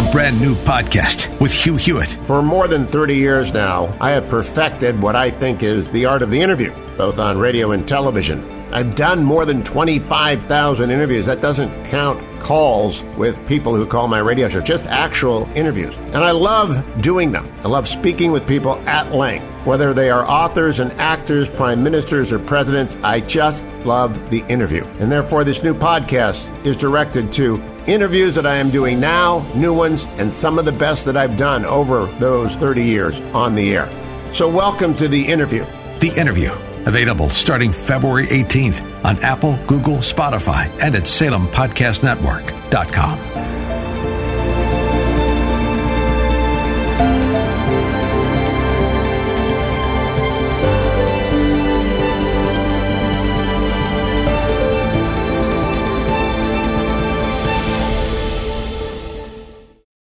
A brand new podcast with Hugh Hewitt. For more than 30 years now, I have perfected what I think is the art of the interview, both on radio and television. I've done more than 25,000 interviews. That doesn't count calls with people who call my radio show, just actual interviews. And I love doing them. I love speaking with people at length, whether they are authors and actors, prime ministers, or presidents. I just love the interview. And therefore, this new podcast is directed to interviews that I am doing now, new ones, and some of the best that I've done over those 30 years on the air. So, welcome to the interview. The interview. Available starting February 18th on Apple, Google, Spotify, and at SalemPodcastNetwork.com.